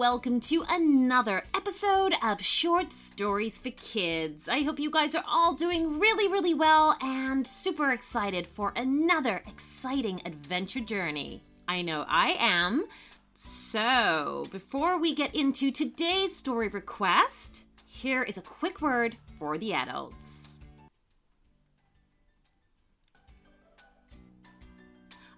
welcome to another episode of Short Stories for Kids. I hope you guys are all doing really, really well and super excited for another exciting adventure journey. I know I am. So, before we get into today's story request, here is a quick word for the adults.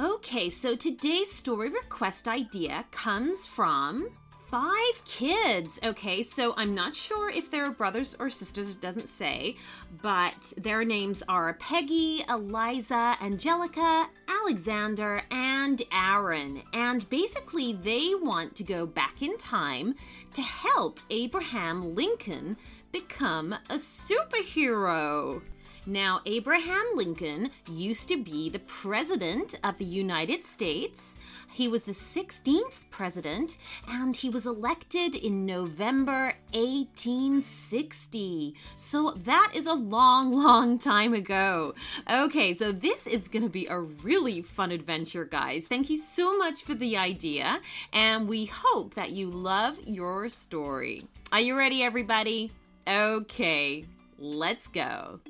Okay, so today's story request idea comes from five kids. Okay, so I'm not sure if they're brothers or sisters, it doesn't say, but their names are Peggy, Eliza, Angelica, Alexander, and Aaron. And basically, they want to go back in time to help Abraham Lincoln become a superhero. Now, Abraham Lincoln used to be the President of the United States. He was the 16th President, and he was elected in November 1860. So that is a long, long time ago. Okay, so this is going to be a really fun adventure, guys. Thank you so much for the idea, and we hope that you love your story. Are you ready, everybody? Okay, let's go.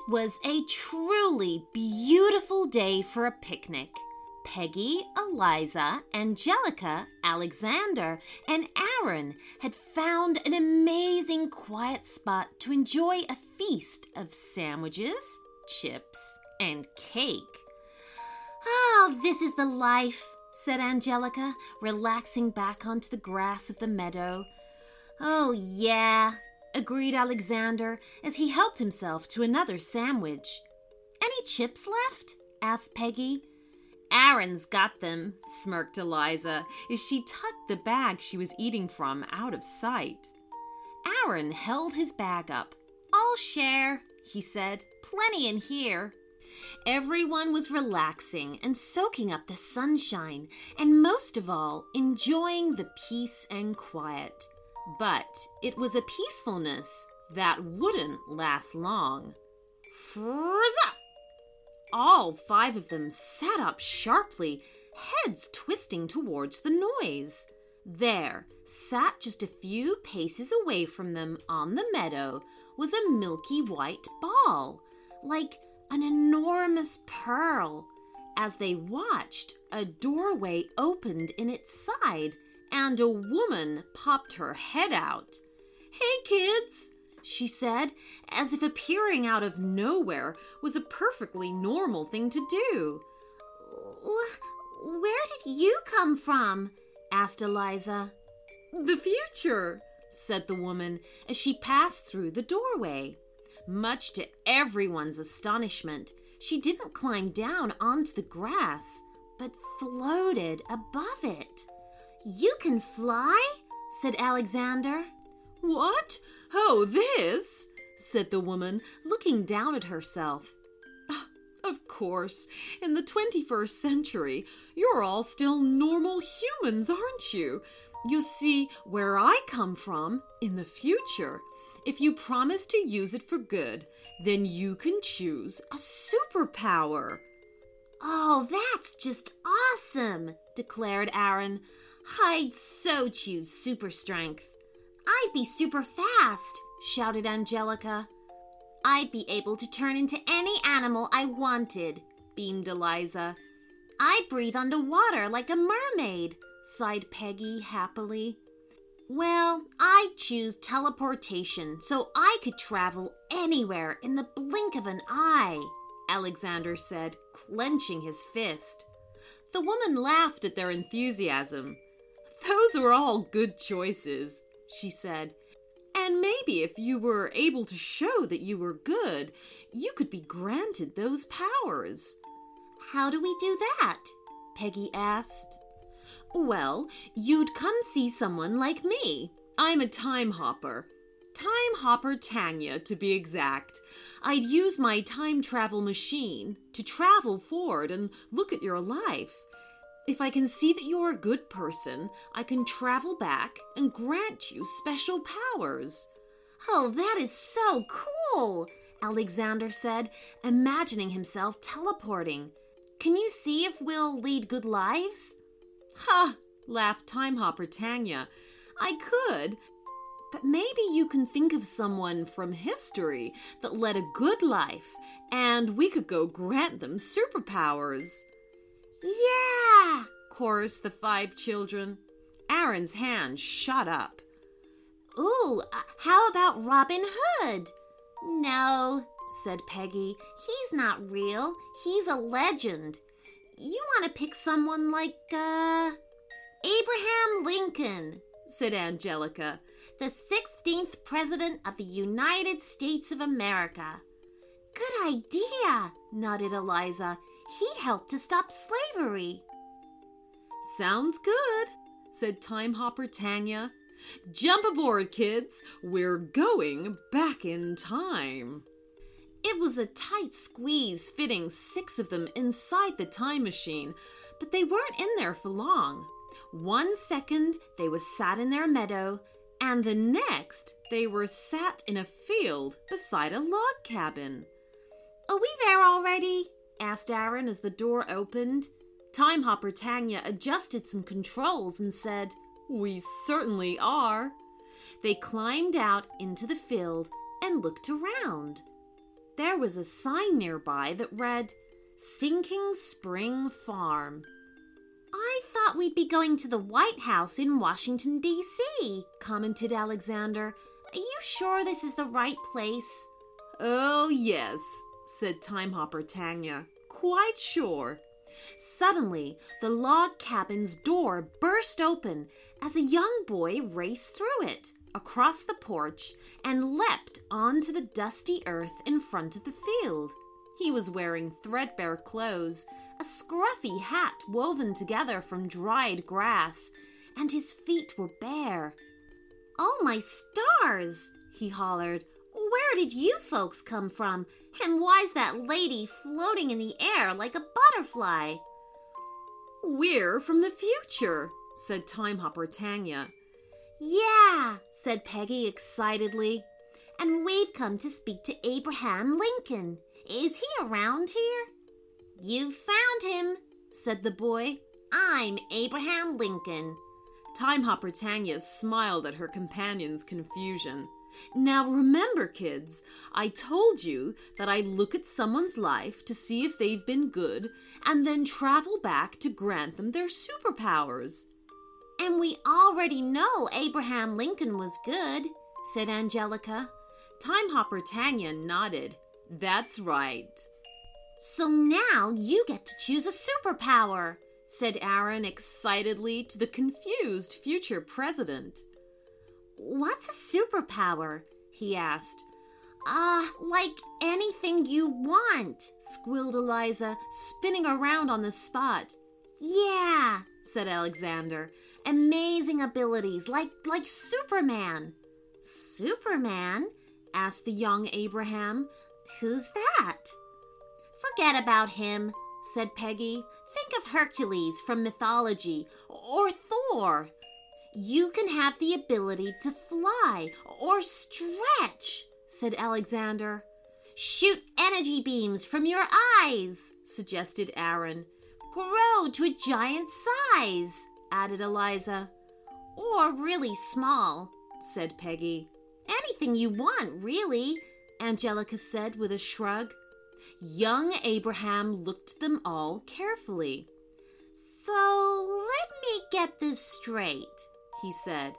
It was a truly beautiful day for a picnic. Peggy, Eliza, Angelica, Alexander, and Aaron had found an amazing quiet spot to enjoy a feast of sandwiches, chips, and cake. Ah, this is the life, said Angelica, relaxing back onto the grass of the meadow. Oh, yeah, agreed Alexander as he helped himself to another sandwich. Any chips left? asked Peggy. Aaron's got them, smirked Eliza as she tucked the bag she was eating from out of sight. Aaron held his bag up. I'll share, he said. Plenty in here. Everyone was relaxing and soaking up the sunshine, and most of all, enjoying the peace and quiet. But it was a peacefulness that wouldn't last long. Frizz All five of them sat up sharply, heads twisting towards the noise. There, sat just a few paces away from them on the meadow, was a milky white ball, like an enormous pearl. As they watched, a doorway opened in its side and a woman popped her head out. Hey, kids, she said, as if appearing out of nowhere was a perfectly normal thing to do. Where did you come from? asked Eliza. The future, said the woman as she passed through the doorway. Much to everyone's astonishment, she didn't climb down onto the grass, but floated above it. You can fly? said Alexander. What? Oh, this? said the woman, looking down at herself. Ah, of course, in the 21st century, you're all still normal humans, aren't you? You see, where I come from, in the future, if you promise to use it for good, then you can choose a superpower. Oh, that's just awesome, declared Aaron. I'd so choose super strength. I'd be super fast, shouted Angelica. I'd be able to turn into any animal I wanted, beamed Eliza. I'd breathe underwater like a mermaid, sighed Peggy happily. Well, I'd choose teleportation so I could travel anywhere in the blink of an eye, Alexander said, clenching his fist. The woman laughed at their enthusiasm. Those were all good choices, she said. And maybe if you were able to show that you were good, you could be granted those powers. How do we do that? Peggy asked. Well, you'd come see someone like me. I'm a time hopper. Time hopper Tanya, to be exact. I'd use my time travel machine to travel forward and look at your life. If I can see that you're a good person, I can travel back and grant you special powers. Oh, that is so cool, Alexander said, imagining himself teleporting. can you see if we'll lead good lives? Ha! laughed Time Hopper Tanya. I could, but maybe you can think of someone from history that led a good life, and we could go grant them superpowers. Yeah! chorused the five children. Aaron's hand shot up. Ooh, uh, how about Robin Hood? No, said Peggy. He's not real. He's a legend. You want to pick someone like, uh, Abraham Lincoln, said Angelica, the 16th President of the United States of America. Good idea, nodded Eliza. He helped to stop slavery. Sounds good, said Time Hopper Tanya. Jump aboard, kids. We're going back in time. It was a tight squeeze fitting six of them inside the time machine, but they weren't in there for long. One second they were sat in their meadow, and the next they were sat in a field beside a log cabin. Are we there already? Asked Aaron as the door opened. Time Hopper Tanya adjusted some controls and said, We certainly are. They climbed out into the field and looked around there was a sign nearby that read, Sinking Spring Farm. I thought we'd be going to the White House in Washington, D.C., commented Alexander. Are you sure this is the right place? Oh, yes, said Time Hopper Tanya. Quite sure. Suddenly, the log cabin's door burst open as a young boy raced through it across the porch and leapt onto the dusty earth in front of the field. He was wearing threadbare clothes, a scruffy hat woven together from dried grass, and his feet were bare. Oh, my stars! he hollered. Where did you folks come from? And why's that lady floating in the air like a butterfly? We're from the future, said Time Hopper Tanya. Yeah, said Peggy excitedly. And we've come to speak to Abraham Lincoln. Is he around here? You found him, said the boy. I'm Abraham Lincoln. Time Hopper Tanya smiled at her companion's confusion. Now remember, kids, I told you that I look at someone's life to see if they've been good and then travel back to grant them their superpowers. And we already know Abraham Lincoln was good, said Angelica. Time Hopper Tanya nodded. That's right. So now you get to choose a superpower, said Aaron excitedly to the confused future president. What's a superpower? he asked. Ah, uh, like anything you want, squealed Eliza, spinning around on the spot. Yeah, said Alexander amazing abilities like like Superman. Superman? asked the young Abraham. Who's that? Forget about him, said Peggy. Think of Hercules from mythology or Thor. You can have the ability to fly or stretch, said Alexander. Shoot energy beams from your eyes, suggested Aaron. Grow to a giant size added Eliza. Or really small, said Peggy. Anything you want, really, Angelica said with a shrug. Young Abraham looked them all carefully. So let me get this straight, he said.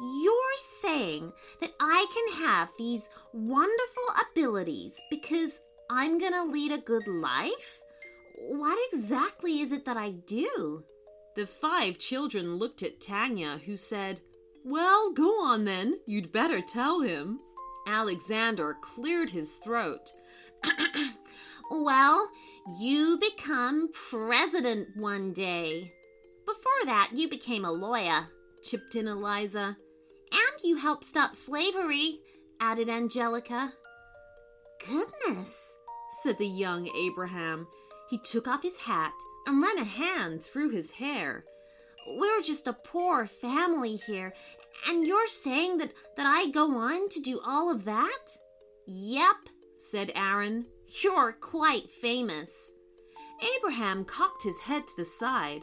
You're saying that I can have these wonderful abilities because I'm going to lead a good life? What exactly is it that I do? The five children looked at Tanya, who said, Well, go on then. You'd better tell him. Alexander cleared his throat. well, you become president one day. Before that, you became a lawyer, chipped in Eliza. And you helped stop slavery, added Angelica. Goodness, said the young Abraham. He took off his hat and ran a hand through his hair. We're just a poor family here, and you're saying that, that I go on to do all of that? Yep, said Aaron. You're quite famous. Abraham cocked his head to the side.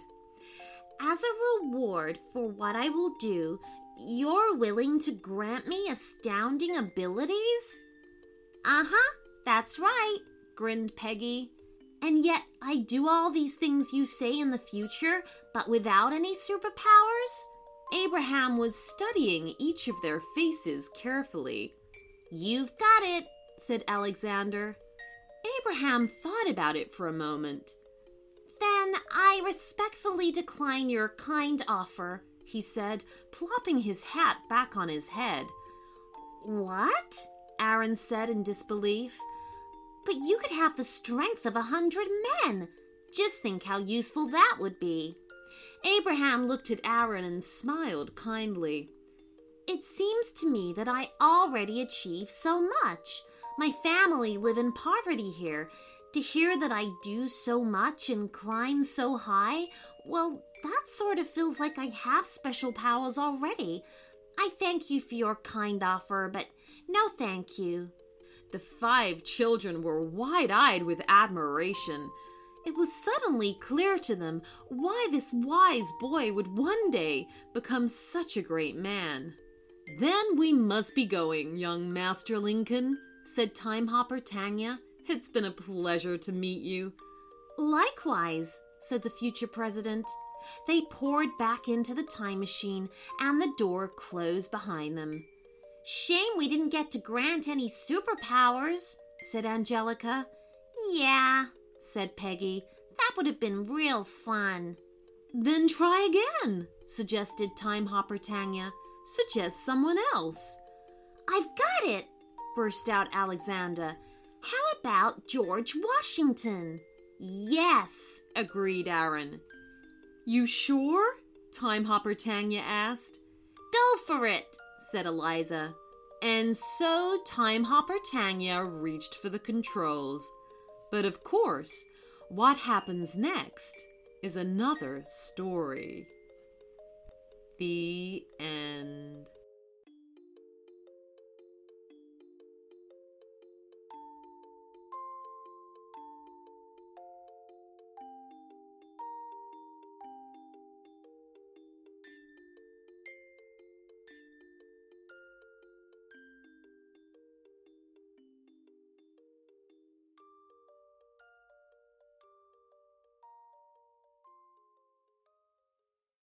As a reward for what I will do, you're willing to grant me astounding abilities? Uh huh, that's right, grinned Peggy. And yet I do all these things you say in the future, but without any superpowers? Abraham was studying each of their faces carefully. You've got it, said Alexander. Abraham thought about it for a moment. I respectfully decline your kind offer, he said, plopping his hat back on his head. What? Aaron said in disbelief. But you could have the strength of a hundred men. Just think how useful that would be. Abraham looked at Aaron and smiled kindly. It seems to me that I already achieve so much. My family live in poverty here. To hear that I do so much and climb so high, well, that sort of feels like I have special powers already. I thank you for your kind offer, but no thank you. The five children were wide eyed with admiration. It was suddenly clear to them why this wise boy would one day become such a great man. Then we must be going, young Master Lincoln, said Time Hopper Tanya. It's been a pleasure to meet you. Likewise, said the future president. They poured back into the time machine, and the door closed behind them. Shame we didn't get to grant any superpowers, said Angelica. Yeah, said Peggy. That would have been real fun. Then try again, suggested Time Hopper Tanya. Suggest someone else. I've got it, burst out Alexander. How about George Washington? Yes, agreed Aaron. You sure? Time Hopper Tanya asked. Go for it, said Eliza. And so Time Hopper Tanya reached for the controls. But of course, what happens next is another story. The